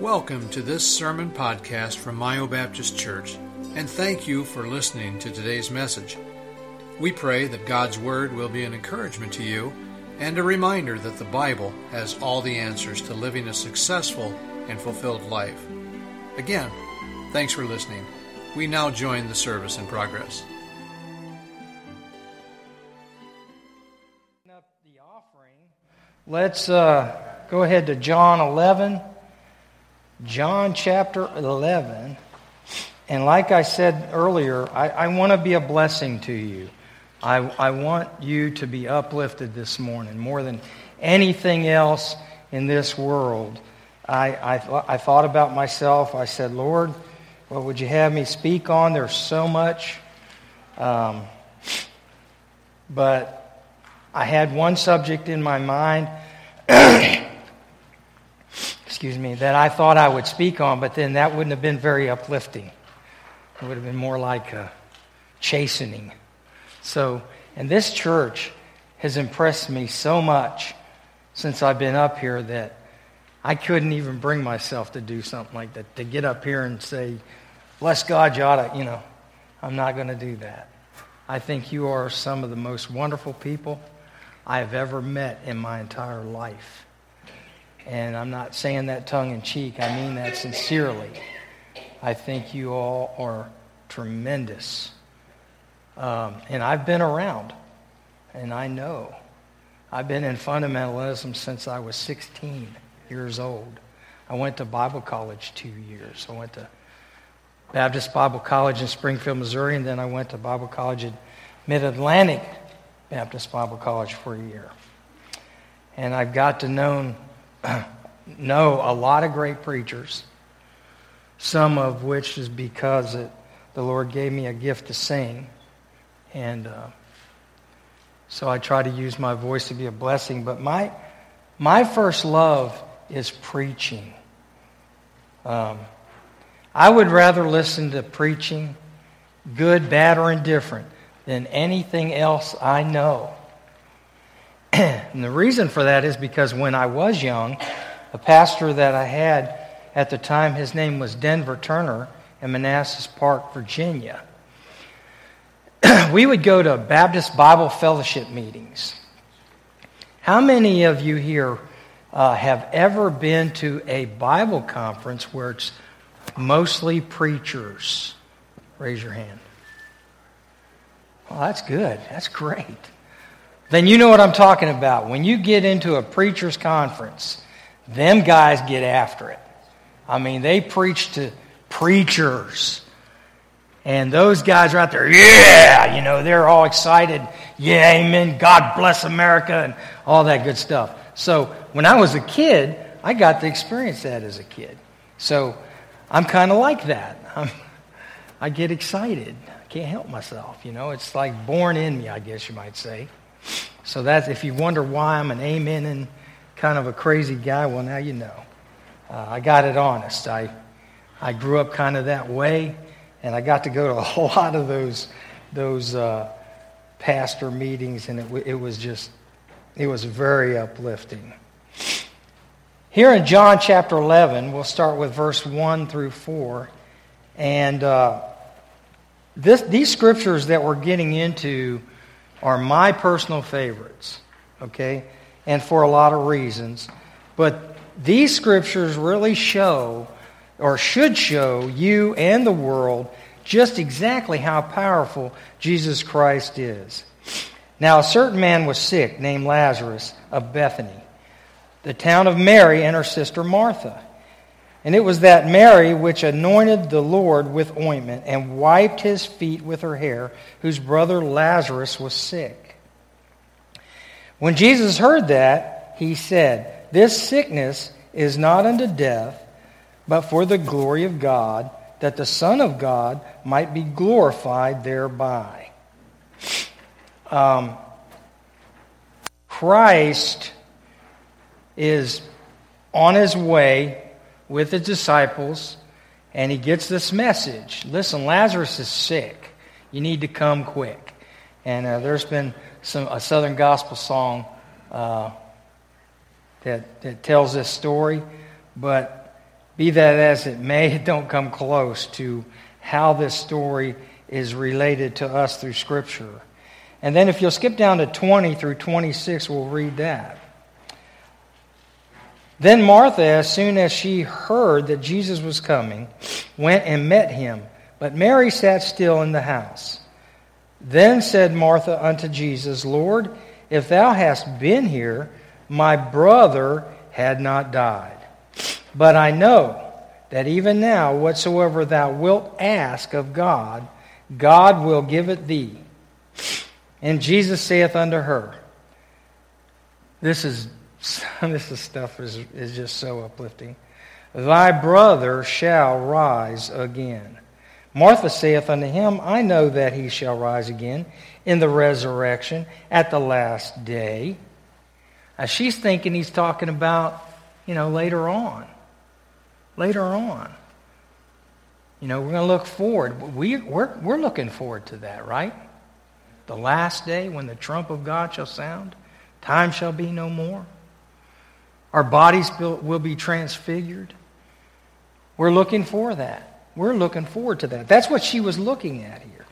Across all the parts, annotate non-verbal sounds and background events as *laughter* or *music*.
Welcome to this sermon podcast from Mayo Baptist Church, and thank you for listening to today's message. We pray that God's Word will be an encouragement to you and a reminder that the Bible has all the answers to living a successful and fulfilled life. Again, thanks for listening. We now join the service in progress. The offering. Let's uh, go ahead to John 11. John chapter 11. And like I said earlier, I, I want to be a blessing to you. I, I want you to be uplifted this morning more than anything else in this world. I, I, I thought about myself. I said, Lord, what would you have me speak on? There's so much. Um, but I had one subject in my mind. *clears throat* excuse me, that I thought I would speak on, but then that wouldn't have been very uplifting. It would have been more like a chastening. So, and this church has impressed me so much since I've been up here that I couldn't even bring myself to do something like that, to get up here and say, bless God, you ought to, you know, I'm not going to do that. I think you are some of the most wonderful people I have ever met in my entire life. And I'm not saying that tongue in cheek, I mean that sincerely. I think you all are tremendous. Um, and I've been around, and I know. I've been in fundamentalism since I was 16 years old. I went to Bible college two years. I went to Baptist Bible College in Springfield, Missouri, and then I went to Bible College at Mid Atlantic Baptist Bible College for a year. And I've got to know *clears throat* know a lot of great preachers, some of which is because it, the Lord gave me a gift to sing. And uh, so I try to use my voice to be a blessing. But my, my first love is preaching. Um, I would rather listen to preaching, good, bad, or indifferent, than anything else I know. *clears throat* and the reason for that is because when I was young, a pastor that I had at the time, his name was Denver Turner in Manassas Park, Virginia. *clears throat* we would go to Baptist Bible Fellowship meetings. How many of you here uh, have ever been to a Bible conference where it's mostly preachers? Raise your hand. Well, that's good. That's great then you know what I'm talking about. When you get into a preacher's conference, them guys get after it. I mean, they preach to preachers. And those guys are out there, yeah, you know, they're all excited. Yeah, amen. God bless America and all that good stuff. So when I was a kid, I got to experience that as a kid. So I'm kind of like that. I'm, I get excited. I can't help myself, you know. It's like born in me, I guess you might say. So that's if you wonder why I'm an amen and kind of a crazy guy, well now you know. Uh, I got it honest. I I grew up kind of that way, and I got to go to a whole *laughs* lot of those those uh, pastor meetings, and it, it was just it was very uplifting. Here in John chapter 11, we'll start with verse 1 through 4. And uh, this, these scriptures that we're getting into are my personal favorites, okay? And for a lot of reasons. But these scriptures really show, or should show, you and the world just exactly how powerful Jesus Christ is. Now, a certain man was sick named Lazarus of Bethany, the town of Mary and her sister Martha. And it was that Mary which anointed the Lord with ointment and wiped his feet with her hair, whose brother Lazarus was sick. When Jesus heard that, he said, This sickness is not unto death, but for the glory of God, that the Son of God might be glorified thereby. Um, Christ is on his way with the disciples, and he gets this message Listen, Lazarus is sick. You need to come quick. And uh, there's been some, a Southern gospel song uh, that, that tells this story, but Be that as it may, it *laughs* don't come close to how this story is related to us through Scripture. And then if you'll skip down to 20 through 26, we'll read that. Then Martha, as soon as she heard that Jesus was coming, went and met him. But Mary sat still in the house. Then said Martha unto Jesus, Lord, if thou hast been here, my brother had not died. But I know that even now, whatsoever thou wilt ask of God, God will give it thee. And Jesus saith unto her, This is *laughs* this is stuff is, is just so uplifting. Thy brother shall rise again. Martha saith unto him, I know that he shall rise again in the resurrection at the last day. Now she's thinking he's talking about, you know, later on. Later on. You know, we're going to look forward. We, we're, we're looking forward to that, right? The last day when the trump of God shall sound, time shall be no more. Our bodies will be transfigured. We're looking for that. We're looking forward to that. That's what she was looking at here.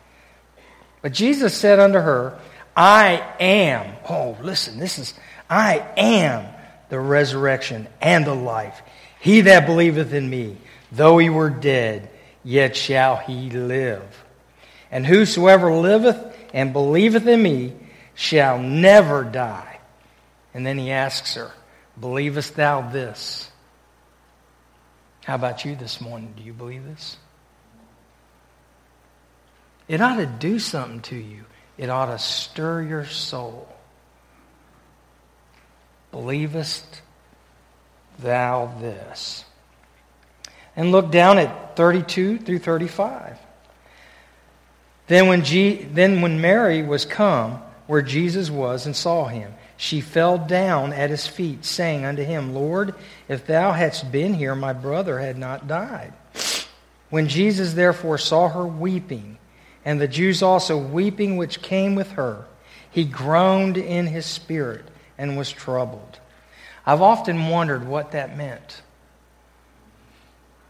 But Jesus said unto her, I am. Oh, listen, this is, I am the resurrection and the life. He that believeth in me, though he were dead, yet shall he live. And whosoever liveth and believeth in me shall never die. And then he asks her, Believest thou this? How about you this morning? Do you believe this? It ought to do something to you. It ought to stir your soul. Believest thou this? And look down at 32 through 35. Then when, G, then when Mary was come where Jesus was and saw him, she fell down at his feet, saying unto him, Lord, if thou hadst been here, my brother had not died. When Jesus therefore saw her weeping, and the Jews also weeping which came with her, he groaned in his spirit and was troubled. I've often wondered what that meant.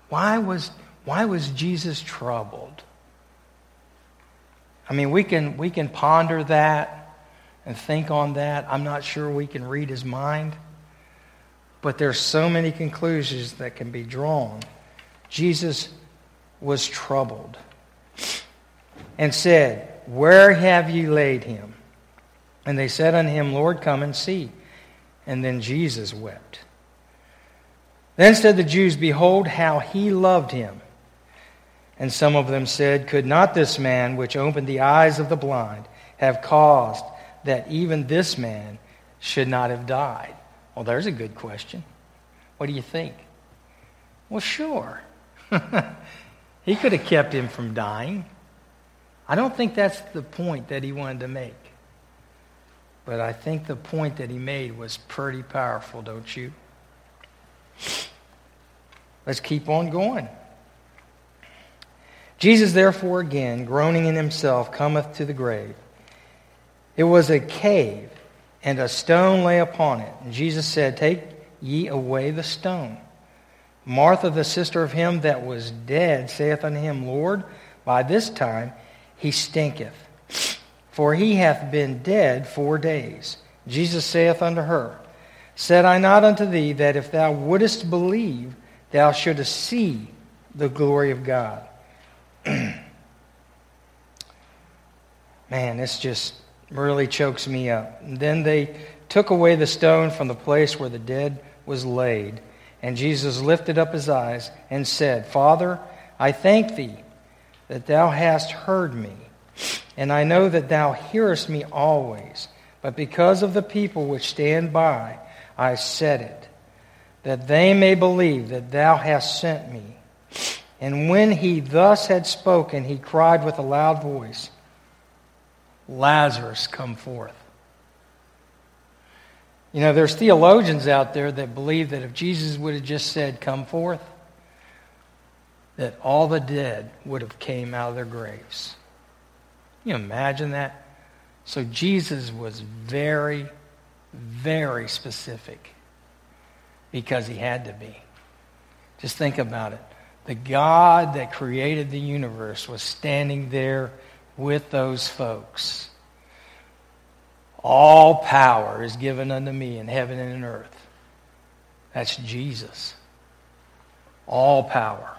Why was, why was Jesus troubled? I mean, we can, we can ponder that and think on that. I'm not sure we can read his mind, but there's so many conclusions that can be drawn. Jesus was troubled and said, Where have ye laid him? And they said unto him, Lord, come and see. And then Jesus wept. Then said the Jews, Behold, how he loved him. And some of them said, Could not this man, which opened the eyes of the blind, have caused that even this man should not have died? Well, there's a good question. What do you think? Well, sure. *laughs* he could have kept him from dying. I don't think that's the point that he wanted to make. But I think the point that he made was pretty powerful, don't you? Let's keep on going. Jesus, therefore, again, groaning in himself, cometh to the grave. It was a cave, and a stone lay upon it. And Jesus said, Take ye away the stone. Martha, the sister of him that was dead, saith unto him, Lord, by this time he stinketh, for he hath been dead four days. Jesus saith unto her, Said I not unto thee that if thou wouldest believe, thou shouldest see the glory of God? *clears throat* Man, it's just really chokes me up. And then they took away the stone from the place where the dead was laid. And Jesus lifted up his eyes and said, Father, I thank thee that thou hast heard me. And I know that thou hearest me always. But because of the people which stand by, I said it, that they may believe that thou hast sent me. And when he thus had spoken, he cried with a loud voice, Lazarus come forth. You know, there's theologians out there that believe that if Jesus would have just said, Come forth, that all the dead would have came out of their graves. Can you imagine that? So Jesus was very, very specific because he had to be. Just think about it. The God that created the universe was standing there with those folks. All power is given unto me in heaven and in earth. That's Jesus. All power.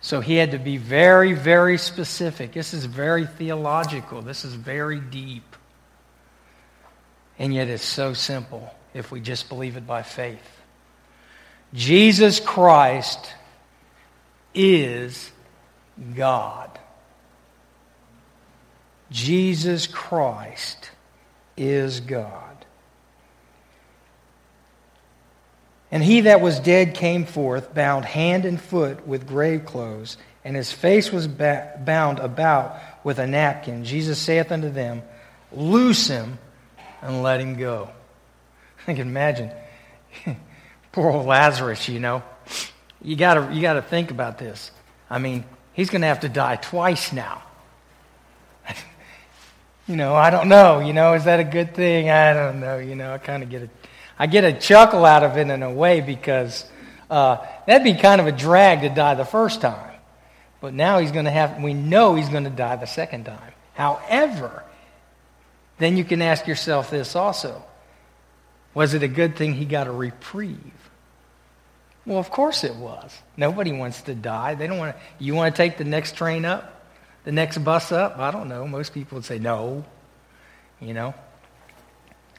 So he had to be very, very specific. This is very theological. This is very deep. And yet it's so simple if we just believe it by faith. Jesus Christ is God. Jesus Christ is God. And he that was dead came forth, bound hand and foot with grave clothes, and his face was ba- bound about with a napkin. Jesus saith unto them, Loose him and let him go. *laughs* I can imagine. *laughs* Poor old Lazarus, you know. You gotta, you gotta think about this. I mean, he's going to have to die twice now. You know, I don't know. You know, is that a good thing? I don't know. You know, I kind of get a, I get a chuckle out of it in a way because uh, that'd be kind of a drag to die the first time. But now he's going to have, we know he's going to die the second time. However, then you can ask yourself this also Was it a good thing he got a reprieve? Well, of course it was. Nobody wants to die. They don't want to. You want to take the next train up? The next bus up? I don't know. Most people would say no. You know?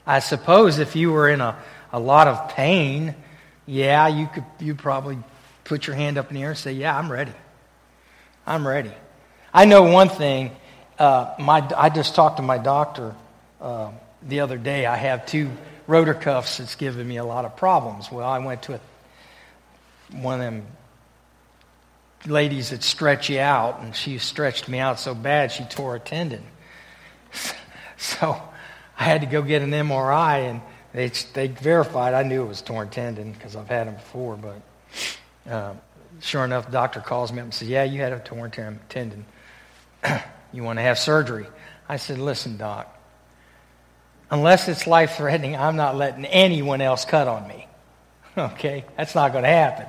I suppose if you were in a, a lot of pain, yeah, you could you probably put your hand up in the air and say, Yeah, I'm ready. I'm ready. I know one thing. Uh, my, I just talked to my doctor uh, the other day. I have two rotor cuffs that's given me a lot of problems. Well, I went to a one of them ladies that stretch you out, and she stretched me out so bad she tore a tendon. *laughs* so I had to go get an MRI, and they, they verified I knew it was torn tendon because I've had them before. But uh, sure enough, the doctor calls me up and says, Yeah, you had a torn tendon. *clears throat* you want to have surgery? I said, Listen, doc, unless it's life threatening, I'm not letting anyone else cut on me. *laughs* Okay? That's not going to happen.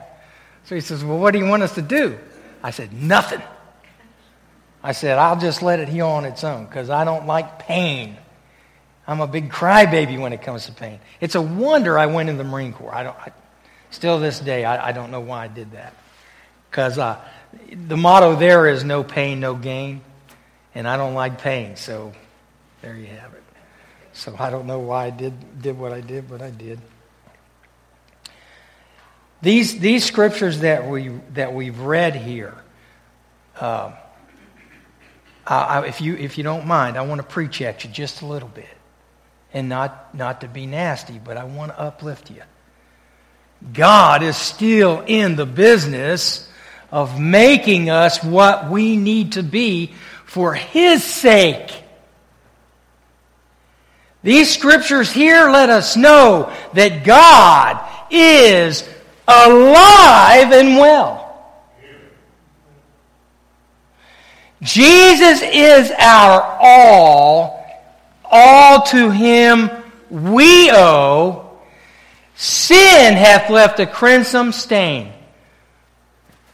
So he says, Well, what do you want us to do? I said, Nothing. I said, I'll just let it heal on its own because I don't like pain. I'm a big crybaby when it comes to pain. It's a wonder I went in the Marine Corps. I don't, I, still this day, I, I, don't know why I did that. Because uh, the motto there is no pain, no gain. And I don't like pain, so there you have it. So I don't know why I did, did what I did, but I did. These, these scriptures that, we, that we've read here, uh, I, if, you, if you don't mind, I want to preach at you just a little bit. And not, not to be nasty, but I want to uplift you. God is still in the business of making us what we need to be for His sake. These scriptures here let us know that God is alive and well. Jesus is our all. All to him we owe. Sin hath left a crimson stain,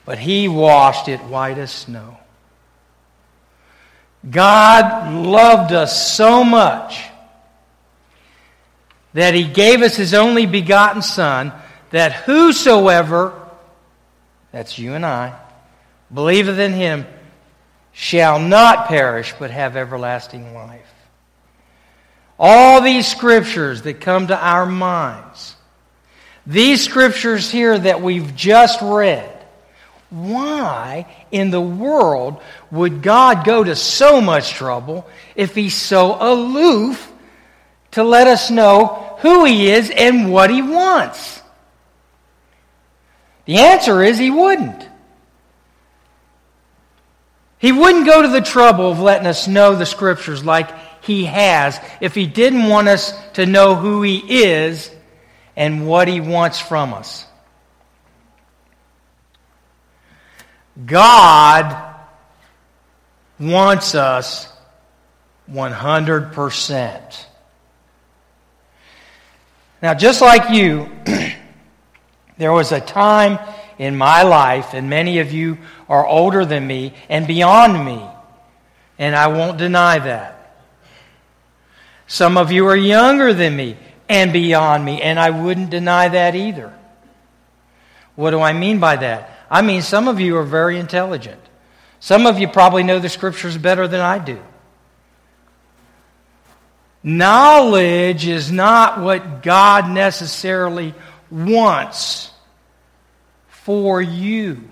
but he washed it white as snow. God loved us so much that he gave us his only begotten Son that whosoever, that's you and I, believeth in him shall not perish but have everlasting life. All these scriptures that come to our minds, these scriptures here that we've just read, why in the world would God go to so much trouble if He's so aloof to let us know who He is and what He wants? The answer is he wouldn't. He wouldn't go to the trouble of letting us know the scriptures like he has if he didn't want us to know who he is and what he wants from us. God wants us 100%. Now, just like you, *clears throat* There was a time in my life, and many of you are older than me and beyond me, and I won't deny that. Some of you are younger than me and beyond me, and I wouldn't deny that either. What do I mean by that? I mean, some of you are very intelligent. Some of you probably know the scriptures better than I do. Knowledge is not what God necessarily wants for you.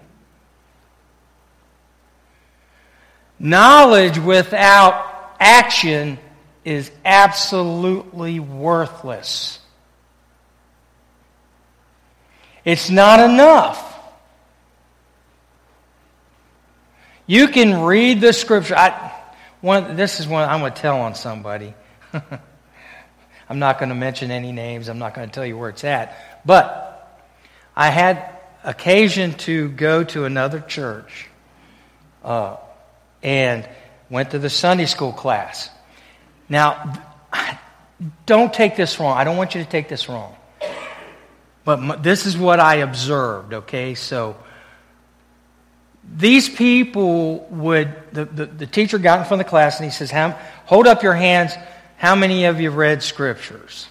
Knowledge without action is absolutely worthless. It's not enough. You can read the scripture. I, one, this is one I'm going to tell on somebody. *laughs* I'm not going to mention any names. I'm not going to tell you where it's at. But I had occasion to go to another church uh, and went to the Sunday school class. Now, don't take this wrong. I don't want you to take this wrong. But this is what I observed, okay? So these people would, the, the, the teacher got in front of the class and he says, Hold up your hands. How many of you read scriptures?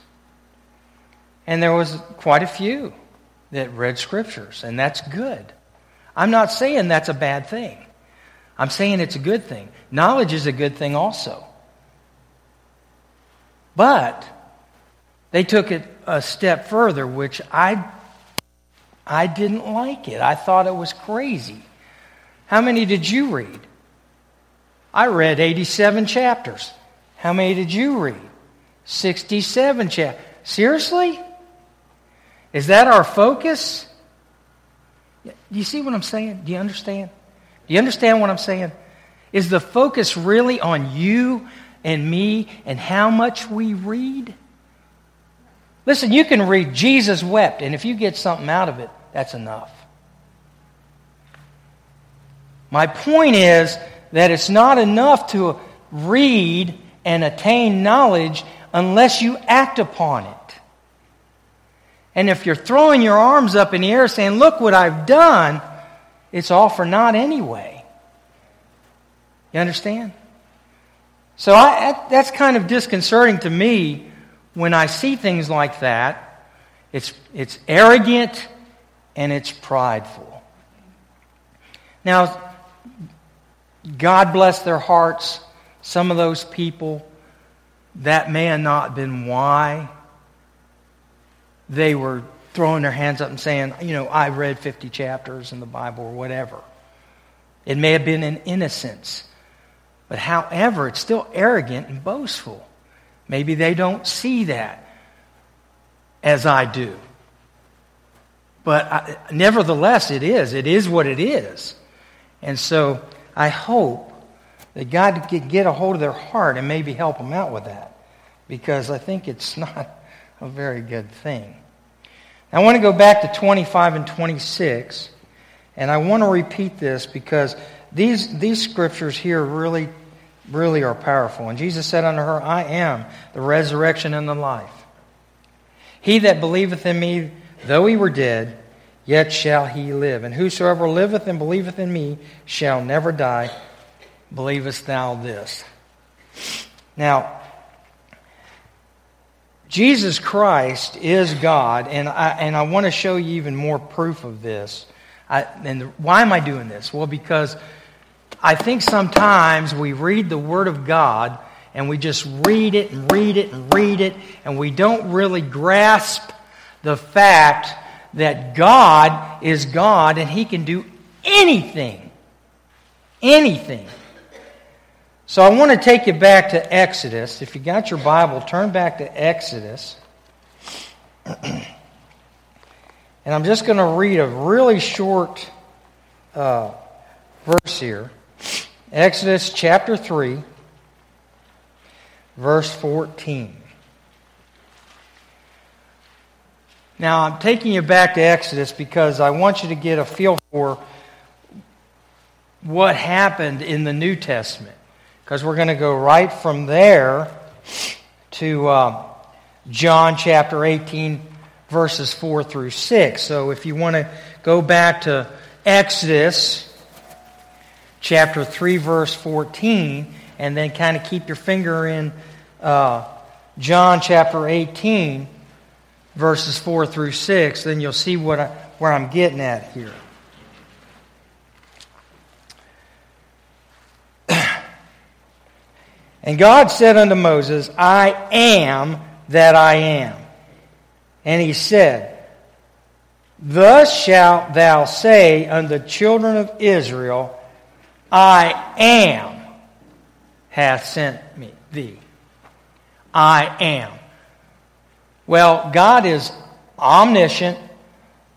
And there was quite a few that read scriptures, and that's good. I'm not saying that's a bad thing. I'm saying it's a good thing. Knowledge is a good thing also. But they took it a step further, which I, I didn't like it. I thought it was crazy. How many did you read? I read 87 chapters. How many did you read? 67 chapters. Seriously? Is that our focus? Do you see what I'm saying? Do you understand? Do you understand what I'm saying? Is the focus really on you and me and how much we read? Listen, you can read Jesus wept, and if you get something out of it, that's enough. My point is that it's not enough to read and attain knowledge unless you act upon it. And if you're throwing your arms up in the air saying, Look what I've done, it's all for naught anyway. You understand? So I, that's kind of disconcerting to me when I see things like that. It's, it's arrogant and it's prideful. Now, God bless their hearts. Some of those people, that may have not been why they were throwing their hands up and saying, you know, I read 50 chapters in the Bible or whatever. It may have been an innocence. But however, it's still arrogant and boastful. Maybe they don't see that as I do. But I, nevertheless, it is. It is what it is. And so I hope that God could get a hold of their heart and maybe help them out with that. Because I think it's *laughs* not a very good thing. I want to go back to 25 and 26, and I want to repeat this because these, these scriptures here really, really are powerful. And Jesus said unto her, I am the resurrection and the life. He that believeth in me, though he were dead, yet shall he live. And whosoever liveth and believeth in me shall never die. Believest thou this? Now, Jesus Christ is God, and I, and I want to show you even more proof of this. I, and why am I doing this? Well, because I think sometimes we read the Word of God and we just read it and read it and read it, and we don't really grasp the fact that God is God and He can do anything. Anything. So I want to take you back to Exodus. If you got your Bible, turn back to Exodus. *clears throat* and I'm just going to read a really short uh, verse here. Exodus chapter 3, verse 14. Now, I'm taking you back to Exodus because I want you to get a feel for what happened in the New Testament because we're going to go right from there to uh, John chapter 18, verses 4 through 6. So if you want to go back to Exodus chapter 3, verse 14, and then kind of keep your finger in uh, John chapter 18, verses 4 through 6, then you'll see what I, where I'm getting at here. And God said unto Moses, I am that I am. And he said, Thus shalt thou say unto the children of Israel, I am hath sent me thee. I am. Well, God is omniscient,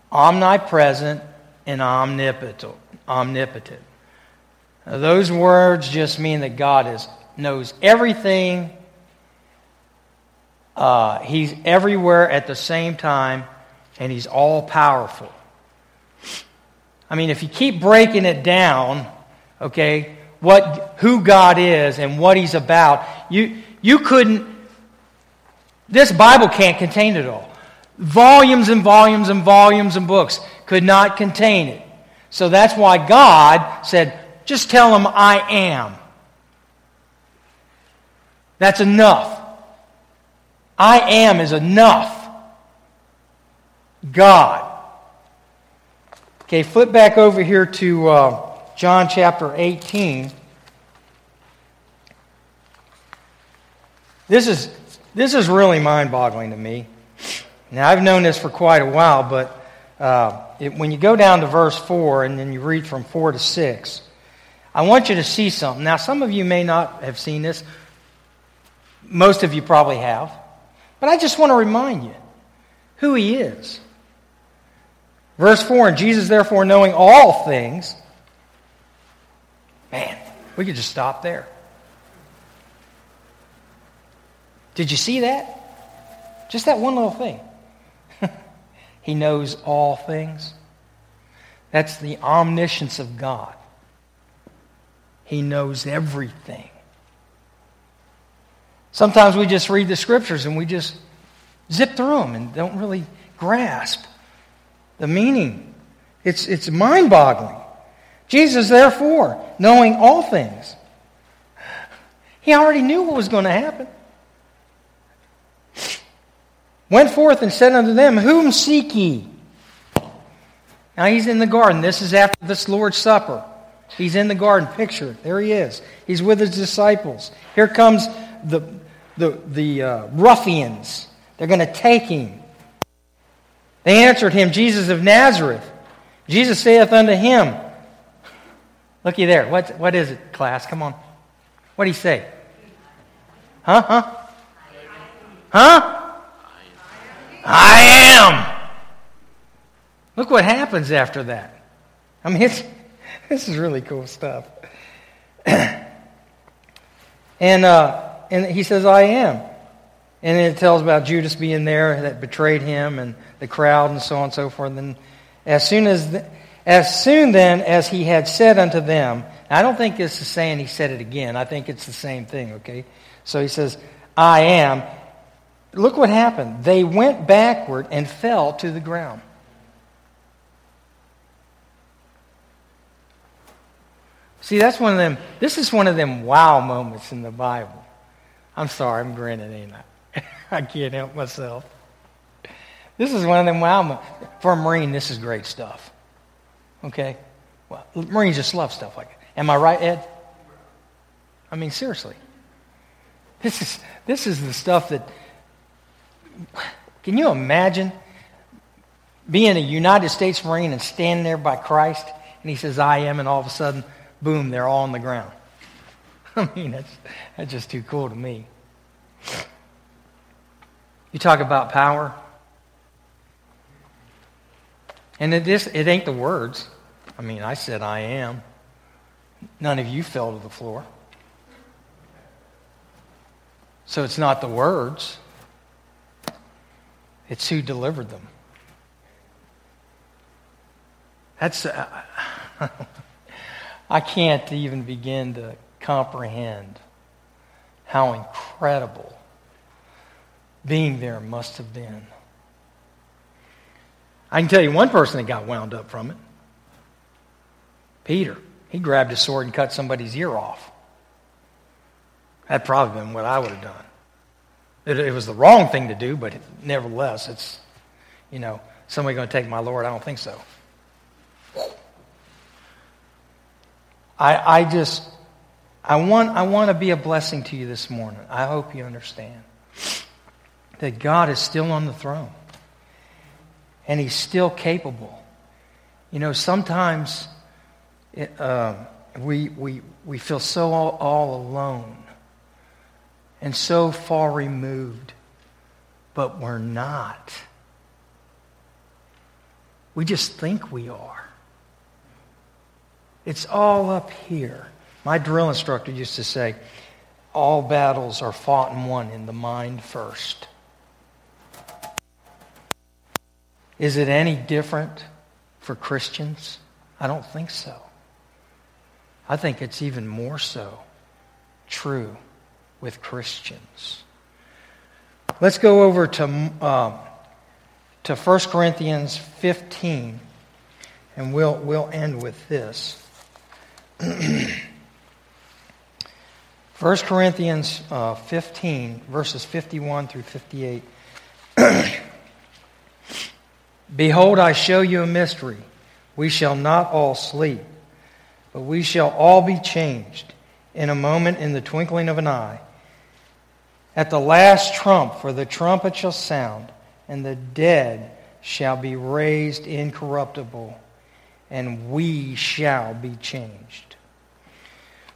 omnipresent, and omnipotent. Those words just mean that God is, knows everything. Uh, he's everywhere at the same time, and He's all powerful. I mean, if you keep breaking it down, okay, what, who God is and what He's about, you, you couldn't, this Bible can't contain it all. Volumes and volumes and volumes and books could not contain it. So that's why God said, just tell them I am. That's enough. I am is enough. God. Okay, flip back over here to uh, John chapter 18. This is, this is really mind boggling to me. Now, I've known this for quite a while, but uh, it, when you go down to verse 4 and then you read from 4 to 6, I want you to see something. Now, some of you may not have seen this, most of you probably have, but I just want to remind you who he is. Verse 4 And Jesus, therefore, knowing all things, Man, we could just stop there. Did you see that? Just that one little thing. *laughs* he knows all things. That's the omniscience of God. He knows everything. Sometimes we just read the scriptures and we just zip through them and don't really grasp the meaning. It's, it's mind boggling. Jesus, therefore, knowing all things, he already knew what was going to happen. Went forth and said unto them, Whom seek ye? Now he's in the garden. This is after this Lord's Supper. He's in the garden. Picture There he is. He's with his disciples. Here comes the, the, the uh, ruffians. They're going to take him. They answered him, Jesus of Nazareth. Jesus saith unto him, Looky there. What, what is it, class? Come on. What do you say? Huh? Huh? Huh? I am. Look what happens after that. I mean, it's, *laughs* this is really cool stuff. *clears throat* and, uh, and he says, I am. And it tells about Judas being there that betrayed him and the crowd and so on and so forth. And as soon as. The, as soon then as he had said unto them, I don't think this is saying he said it again. I think it's the same thing, okay? So he says, I am. Look what happened. They went backward and fell to the ground. See, that's one of them. This is one of them wow moments in the Bible. I'm sorry, I'm grinning, ain't I? *laughs* I can't help myself. This is one of them wow. For a Marine, this is great stuff. Okay? Well, Marines just love stuff like that. Am I right, Ed? I mean, seriously. This is, this is the stuff that. Can you imagine being a United States Marine and standing there by Christ and he says, I am, and all of a sudden, boom, they're all on the ground? *laughs* I mean, that's, that's just too cool to me. You talk about power. And it, just, it ain't the words. I mean, I said I am. None of you fell to the floor. So it's not the words, it's who delivered them. That's. Uh, *laughs* I can't even begin to comprehend how incredible being there must have been. I can tell you one person that got wound up from it Peter. He grabbed his sword and cut somebody's ear off. That'd probably been what I would have done. It, it was the wrong thing to do, but nevertheless, it's, you know, somebody going to take my Lord? I don't think so. I, I just, I want, I want to be a blessing to you this morning. I hope you understand that God is still on the throne and He's still capable. You know, sometimes it, uh, we, we, we feel so all, all alone and so far removed, but we're not. We just think we are. It's all up here. My drill instructor used to say, all battles are fought and won in the mind first. Is it any different for Christians? I don't think so. I think it's even more so true with Christians. Let's go over to, um, to 1 Corinthians 15, and we'll, we'll end with this. *clears throat* 1 Corinthians uh, 15, verses 51 through 58. *clears throat* Behold, I show you a mystery. We shall not all sleep, but we shall all be changed in a moment, in the twinkling of an eye. At the last trump, for the trumpet shall sound, and the dead shall be raised incorruptible, and we shall be changed.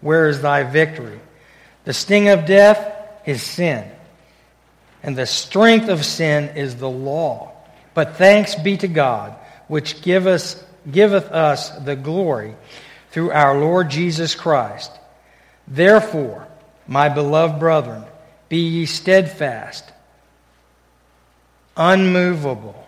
where is thy victory? The sting of death is sin, and the strength of sin is the law. But thanks be to God, which give us, giveth us the glory through our Lord Jesus Christ. Therefore, my beloved brethren, be ye steadfast, unmovable,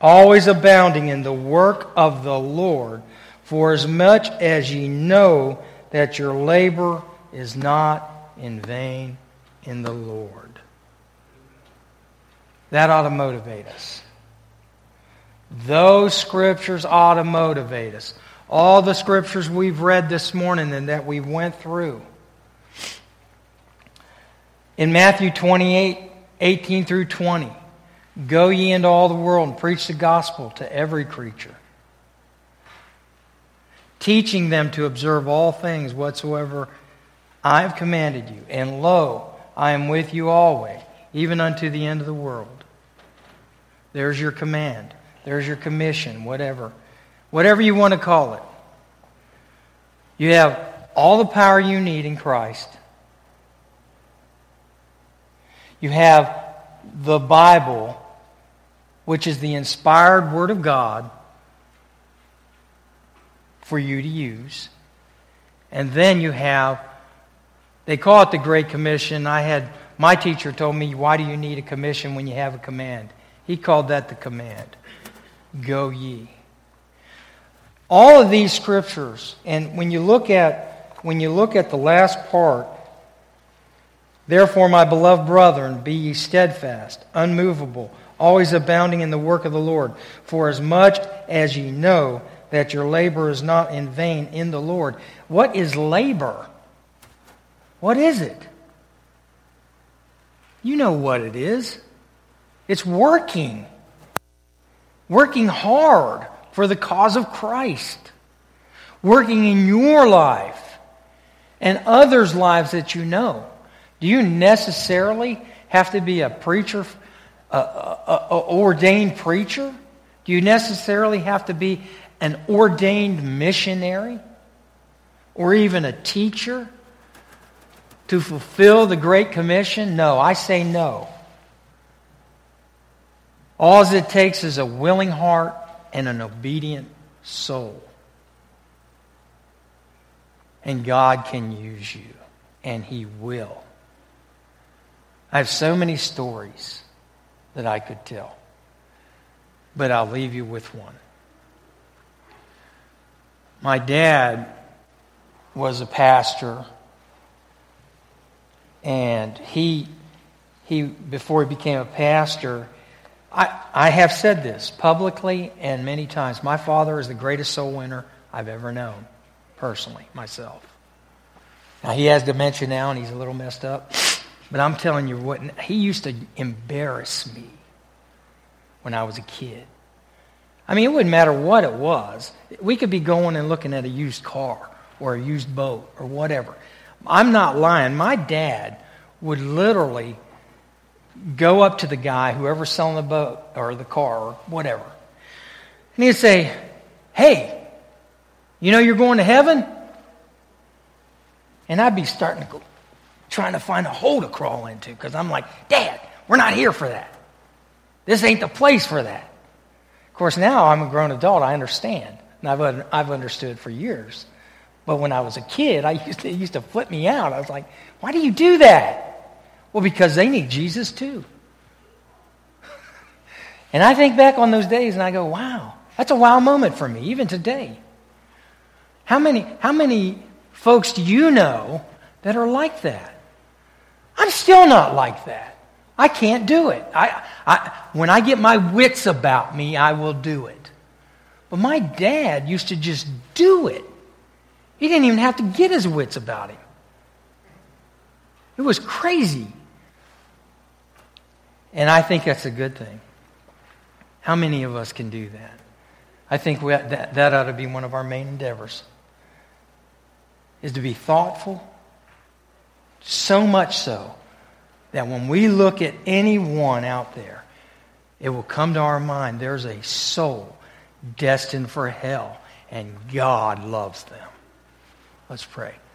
always abounding in the work of the Lord, for as much as ye know that your labor is not in vain in the Lord. That ought to motivate us. Those scriptures ought to motivate us. All the scriptures we've read this morning and that we went through. In Matthew 28 18 through 20, go ye into all the world and preach the gospel to every creature teaching them to observe all things whatsoever I have commanded you. And lo, I am with you always, even unto the end of the world. There's your command. There's your commission, whatever. Whatever you want to call it. You have all the power you need in Christ. You have the Bible, which is the inspired Word of God for you to use. And then you have, they call it the Great Commission. I had, my teacher told me, why do you need a commission when you have a command? He called that the command Go ye. All of these scriptures, and when you look at, when you look at the last part, Therefore, my beloved brethren, be ye steadfast, unmovable, always abounding in the work of the Lord. For as much as ye know that your labor is not in vain in the Lord. What is labor? What is it? You know what it is. It's working. Working hard for the cause of Christ. Working in your life and others' lives that you know. Do you necessarily have to be a preacher, a, ordained preacher? Do you necessarily have to be an ordained missionary or even a teacher to fulfill the Great Commission? No, I say no. All it takes is a willing heart and an obedient soul. And God can use you, and He will. I have so many stories that I could tell, but I'll leave you with one. My dad was a pastor, and he, he before he became a pastor, I, I have said this publicly and many times. My father is the greatest soul winner I've ever known, personally, myself. Now, he has dementia now and he's a little messed up. But I'm telling you what, he used to embarrass me when I was a kid. I mean, it wouldn't matter what it was. We could be going and looking at a used car or a used boat or whatever. I'm not lying. My dad would literally go up to the guy, whoever's selling the boat or the car or whatever, and he'd say, Hey, you know you're going to heaven? And I'd be starting to go, trying to find a hole to crawl into because I'm like, Dad, we're not here for that. This ain't the place for that. Of course, now I'm a grown adult, I understand. And I've, I've understood for years. But when I was a kid, I *laughs* used to, it used to flip me out. I was like, why do you do that? Well, because they need Jesus too. *laughs* and I think back on those days and I go, wow, that's a wow moment for me, even today. How many, how many folks do you know that are like that? I'm still not like that. I can't do it. I, I, when I get my wits about me, I will do it. But my dad used to just do it. He didn't even have to get his wits about him. It was crazy. And I think that's a good thing. How many of us can do that? I think we, that, that ought to be one of our main endeavors is to be thoughtful, so much so that when we look at anyone out there, it will come to our mind there's a soul destined for hell, and God loves them. Let's pray.